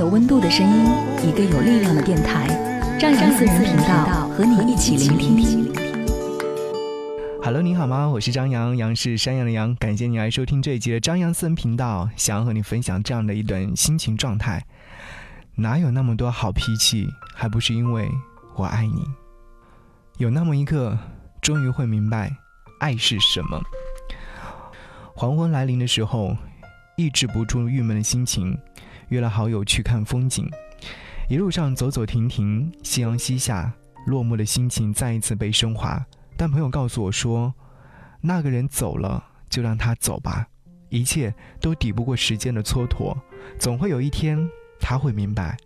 有温度的声音，一个有力量的电台，张扬私人频道和你一起聆听。Hello，你好吗？我是张扬，杨是山羊的羊。感谢你来收听这一集的张扬私人频道。想要和你分享这样的一段心情状态，哪有那么多好脾气？还不是因为我爱你。有那么一刻，终于会明白爱是什么。黄昏来临的时候，抑制不住郁闷的心情。约了好友去看风景，一路上走走停停，夕阳西下，落寞的心情再一次被升华。但朋友告诉我说，那个人走了，就让他走吧，一切都抵不过时间的蹉跎，总会有一天他会明白，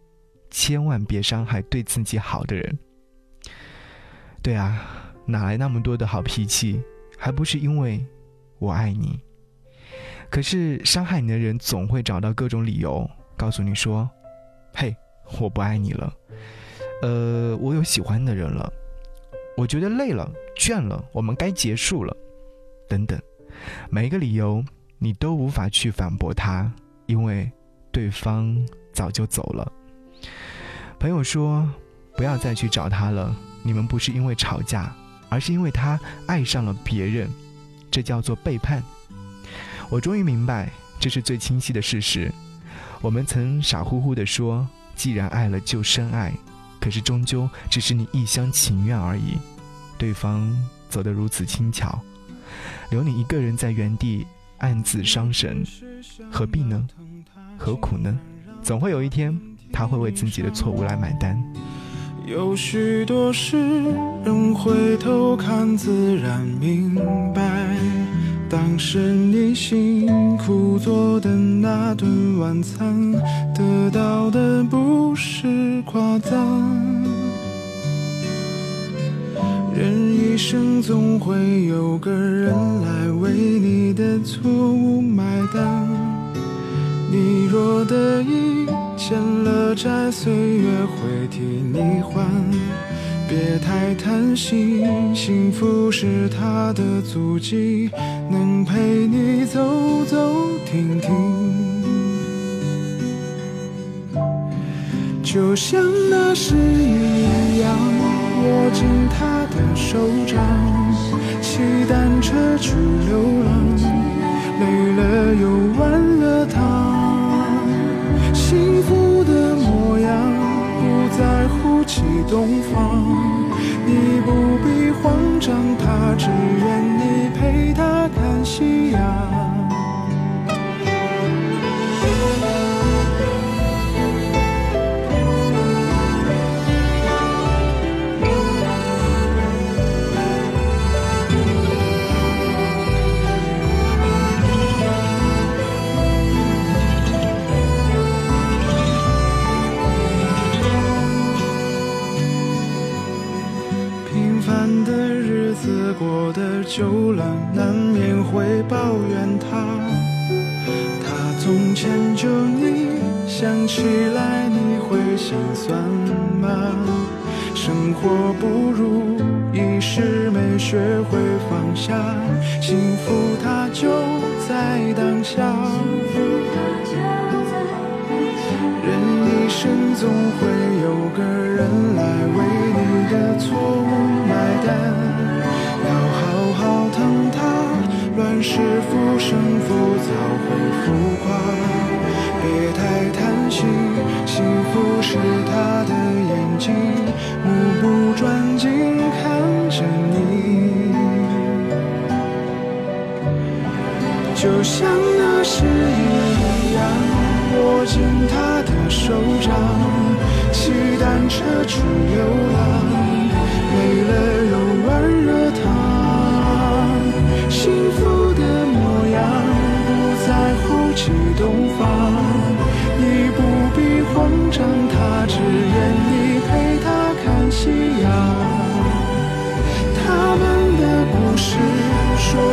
千万别伤害对自己好的人。对啊，哪来那么多的好脾气？还不是因为我爱你。可是伤害你的人总会找到各种理由。告诉你说：“嘿，我不爱你了，呃，我有喜欢的人了，我觉得累了、倦了，我们该结束了，等等，每一个理由你都无法去反驳他，因为对方早就走了。”朋友说：“不要再去找他了，你们不是因为吵架，而是因为他爱上了别人，这叫做背叛。”我终于明白，这是最清晰的事实。我们曾傻乎乎地说：“既然爱了，就深爱。”可是终究只是你一厢情愿而已。对方走得如此轻巧，留你一个人在原地暗自伤神，何必呢？何苦呢？总会有一天，他会为自己的错误来买单。有许多事，人回头看，自然明白。当时你心苦做的那顿晚餐，得到的不是夸赞。人一生总会有个人来为你的错误买单。你若得意，欠了债，岁月会替你还。别太贪心，幸福是他的足迹，能陪你走走停停。就像那时一样，握紧他的手掌，骑单车去流浪，累了又忘了他，幸福的模样，不在乎起东方。你不必慌张，他只愿你陪他看夕阳。算吗？生活不如意时，没学会放下，幸福它就在当下。人一生总会有个人来为你的错误买单。要好好疼他。乱世浮生浮躁会浮夸，别太贪心，幸福是睛，目不转睛看着你，就像那时一样，握紧他的手掌，骑单车去流浪，累了又温热他，幸福的模样。不在乎起东方，你不必。慌张，他只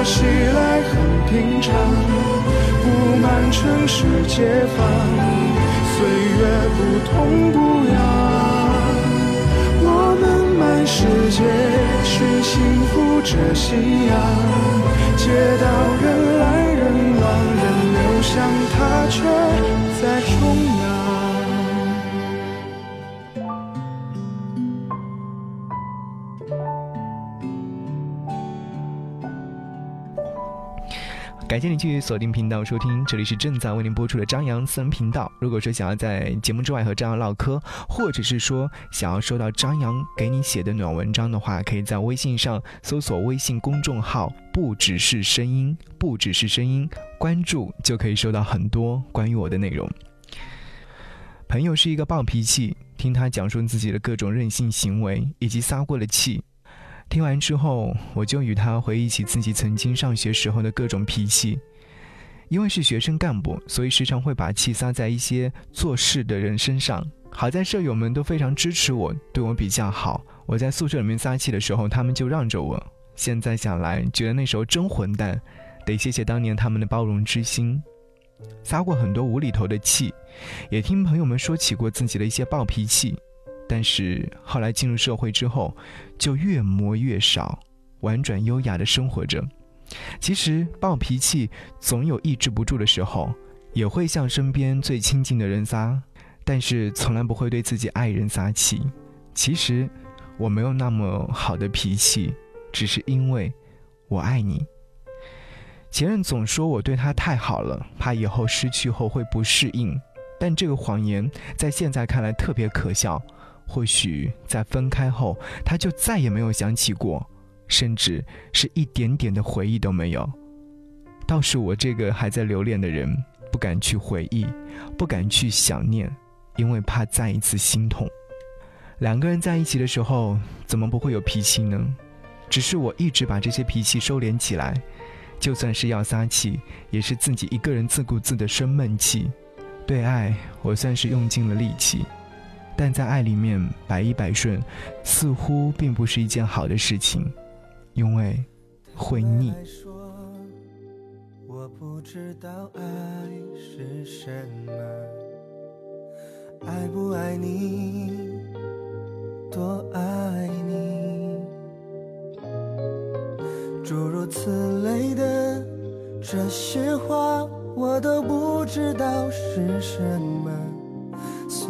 起来很平常，布满城市街坊，岁月不痛不痒。我们满世界寻幸福这信仰，街道人来人往，人流向，他感谢你继续锁定频道收听，这里是正在为您播出的张扬私人频道。如果说想要在节目之外和张扬唠嗑，或者是说想要收到张扬给你写的暖文章的话，可以在微信上搜索微信公众号“不只是声音”，不只是声音，关注就可以收到很多关于我的内容。朋友是一个暴脾气，听他讲述自己的各种任性行为以及撒过的气。听完之后，我就与他回忆起自己曾经上学时候的各种脾气。因为是学生干部，所以时常会把气撒在一些做事的人身上。好在舍友们都非常支持我，对我比较好。我在宿舍里面撒气的时候，他们就让着我。现在想来，觉得那时候真混蛋，得谢谢当年他们的包容之心。撒过很多无厘头的气，也听朋友们说起过自己的一些暴脾气。但是后来进入社会之后，就越磨越少，婉转优雅的生活着。其实暴脾气总有抑制不住的时候，也会向身边最亲近的人撒，但是从来不会对自己爱人撒气。其实我没有那么好的脾气，只是因为我爱你。前任总说我对他太好了，怕以后失去后会不适应，但这个谎言在现在看来特别可笑。或许在分开后，他就再也没有想起过，甚至是一点点的回忆都没有。倒是我这个还在留恋的人，不敢去回忆，不敢去想念，因为怕再一次心痛。两个人在一起的时候，怎么不会有脾气呢？只是我一直把这些脾气收敛起来，就算是要撒气，也是自己一个人自顾自的生闷气。对爱，我算是用尽了力气。但在爱里面百依百顺，似乎并不是一件好的事情，因为会腻。我不知道爱是什么，爱不爱你，多爱你，诸如此类的这些话，我都不知道是什么。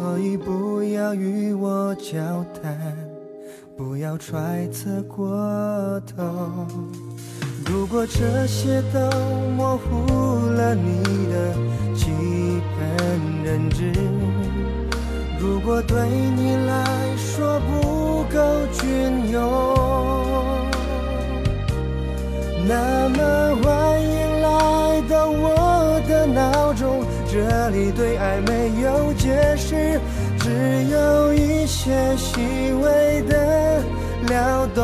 所以不要与我交谈，不要揣测过头。如果这些都模糊了你的基本认知，如果对你来说不够隽永，那么欢迎的闹钟。这里对爱没有解释，只有一些细微的撩动。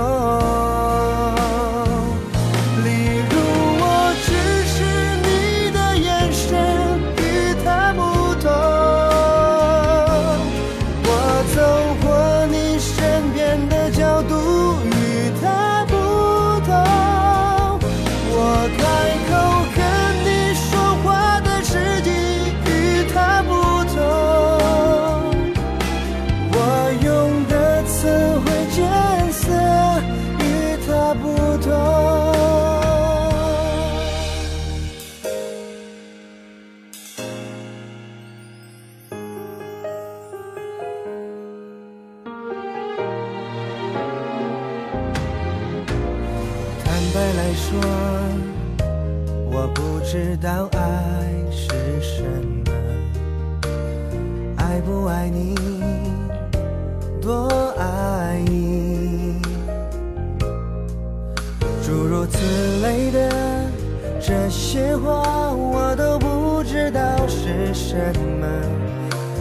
这些话，我都不知道是什么，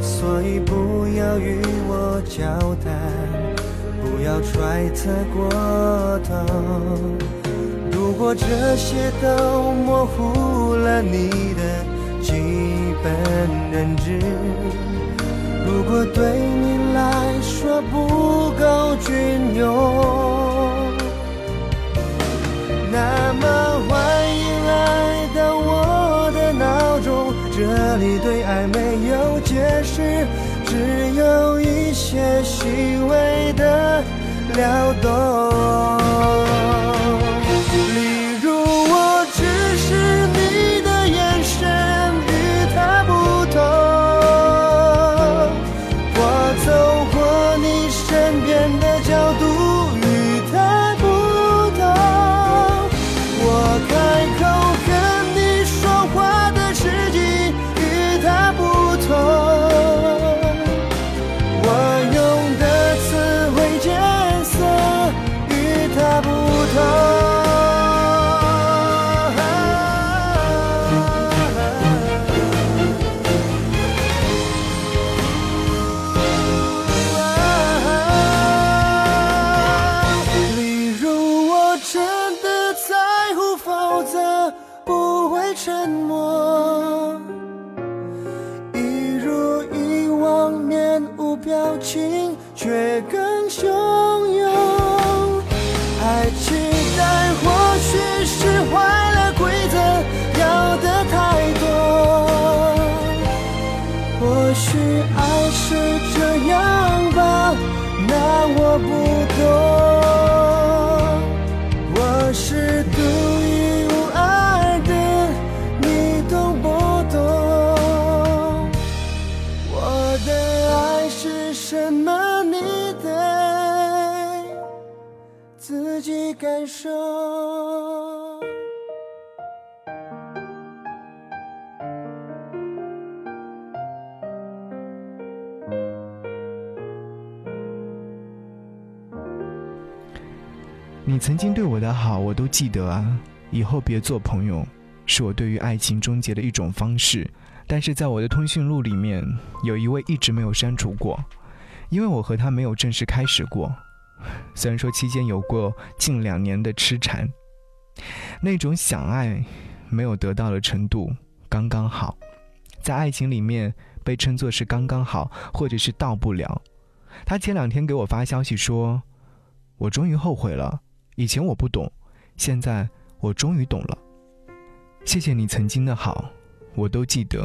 所以不要与我交谈，不要揣测过头。如果这些都模糊了你的基本认知，如果对你来说不够隽永，那么这里对爱没有解释，只有一些细微的撩动。也许爱是这样吧，那我不懂，我是独一无二的，你懂不懂？我的爱是什么？你得自己感受。你曾经对我的好，我都记得啊。以后别做朋友，是我对于爱情终结的一种方式。但是在我的通讯录里面，有一位一直没有删除过，因为我和他没有正式开始过。虽然说期间有过近两年的痴缠，那种想爱没有得到的程度刚刚好，在爱情里面被称作是刚刚好，或者是到不了。他前两天给我发消息说：“我终于后悔了。”以前我不懂，现在我终于懂了。谢谢你曾经的好，我都记得。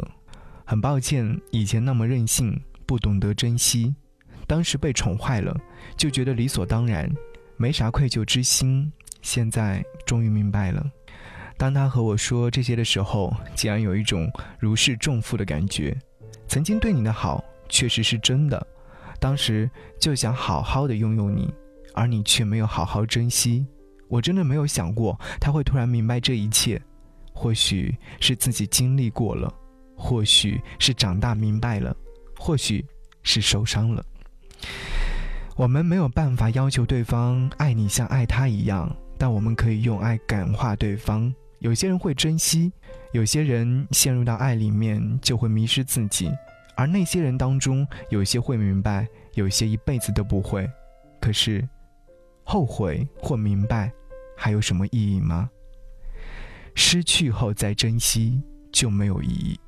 很抱歉以前那么任性，不懂得珍惜。当时被宠坏了，就觉得理所当然，没啥愧疚之心。现在终于明白了。当他和我说这些的时候，竟然有一种如释重负的感觉。曾经对你的好确实是真的，当时就想好好的拥有你。而你却没有好好珍惜，我真的没有想过他会突然明白这一切，或许是自己经历过了，或许是长大明白了，或许是受伤了。我们没有办法要求对方爱你像爱他一样，但我们可以用爱感化对方。有些人会珍惜，有些人陷入到爱里面就会迷失自己，而那些人当中，有些会明白，有些一辈子都不会。可是。后悔或明白，还有什么意义吗？失去后再珍惜就没有意义。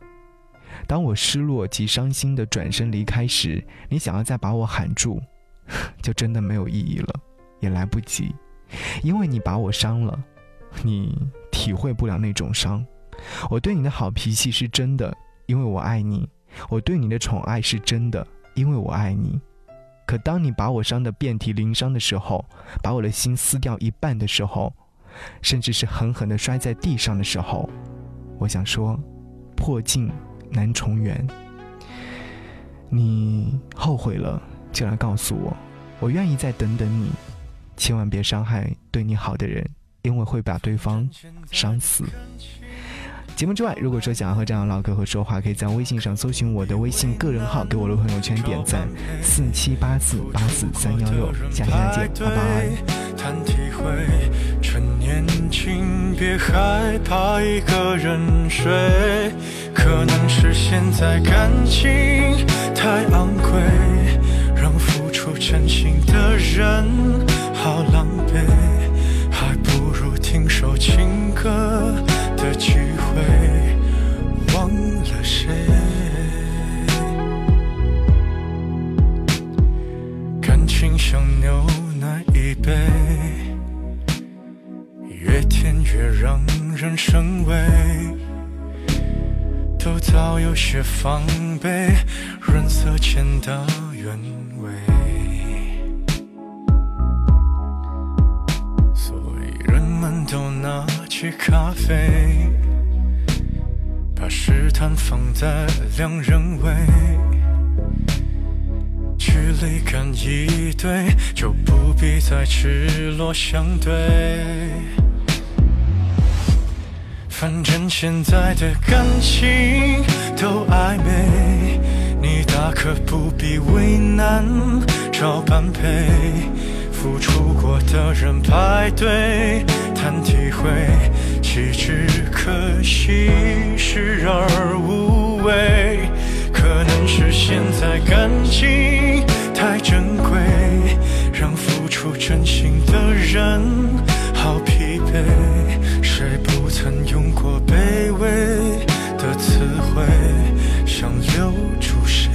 当我失落及伤心的转身离开时，你想要再把我喊住，就真的没有意义了，也来不及，因为你把我伤了，你体会不了那种伤。我对你的好脾气是真的，因为我爱你；我对你的宠爱是真的，因为我爱你。可当你把我伤得遍体鳞伤的时候，把我的心撕掉一半的时候，甚至是狠狠地摔在地上的时候，我想说，破镜难重圆。你后悔了就来告诉我，我愿意再等等你。千万别伤害对你好的人，因为会把对方伤死。节目之外，如果说想要和张扬唠嗑和说话，可以在微信上搜寻我的微信个人号，给我的朋友圈点赞四七八四八四三幺六，下期再见，拜拜。谈体会，趁年轻别害怕一个人睡，可能是现在感情太昂贵，让付出真心的人人生畏，都早有些防备，润色前的原味。所以人们都拿起咖啡，把试探放在两人位。距离感一对，就不必再赤裸相对。反正现在的感情都暧昧，你大可不必为难找般配。付出过的人排队谈体会，岂止可惜视而无味。可能是现在感情太珍贵，让付出真心的人好疲惫。的词汇，想留住谁？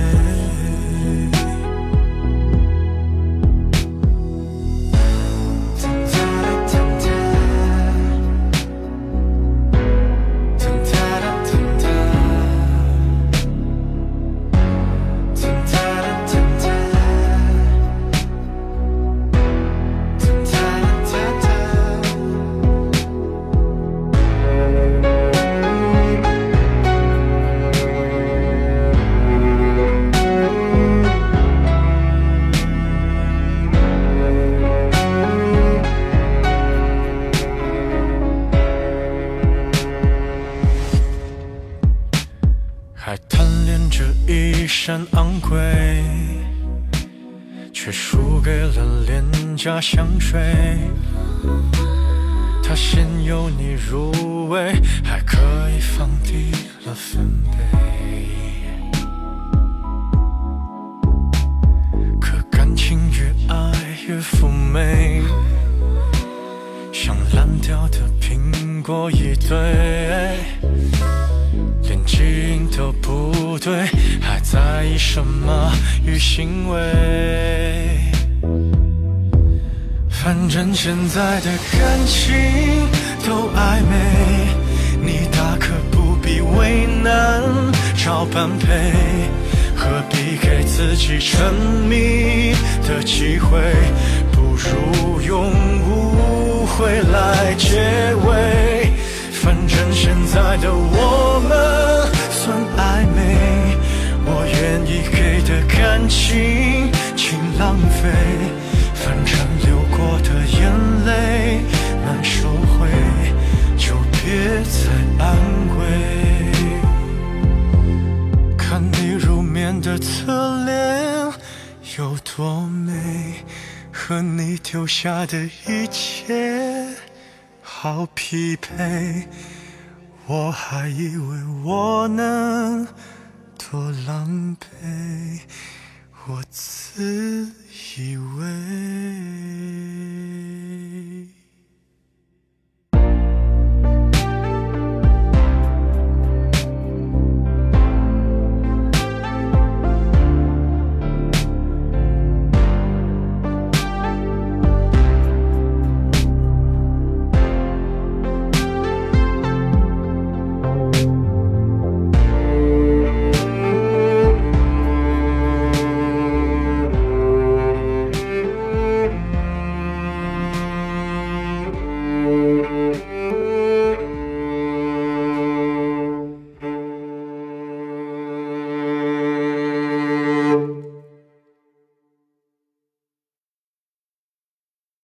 一身昂贵，却输给了廉价香水。它先由你入味，还可以放低了分贝。可感情越爱越妩媚，像烂掉的苹果一堆。连基因都不对，还在意什么与行为？反正现在的感情都暧昧，你大可不必为难找般配，何必给自己沉迷的机会？不如用误会来结尾。反正现在的我们算暧昧，我愿意给的感情请浪费。反正流过的眼泪难收回，就别再安慰。看你入眠的侧脸有多美，和你丢下的一切。好疲惫我还以为我能多狼狈我自以为。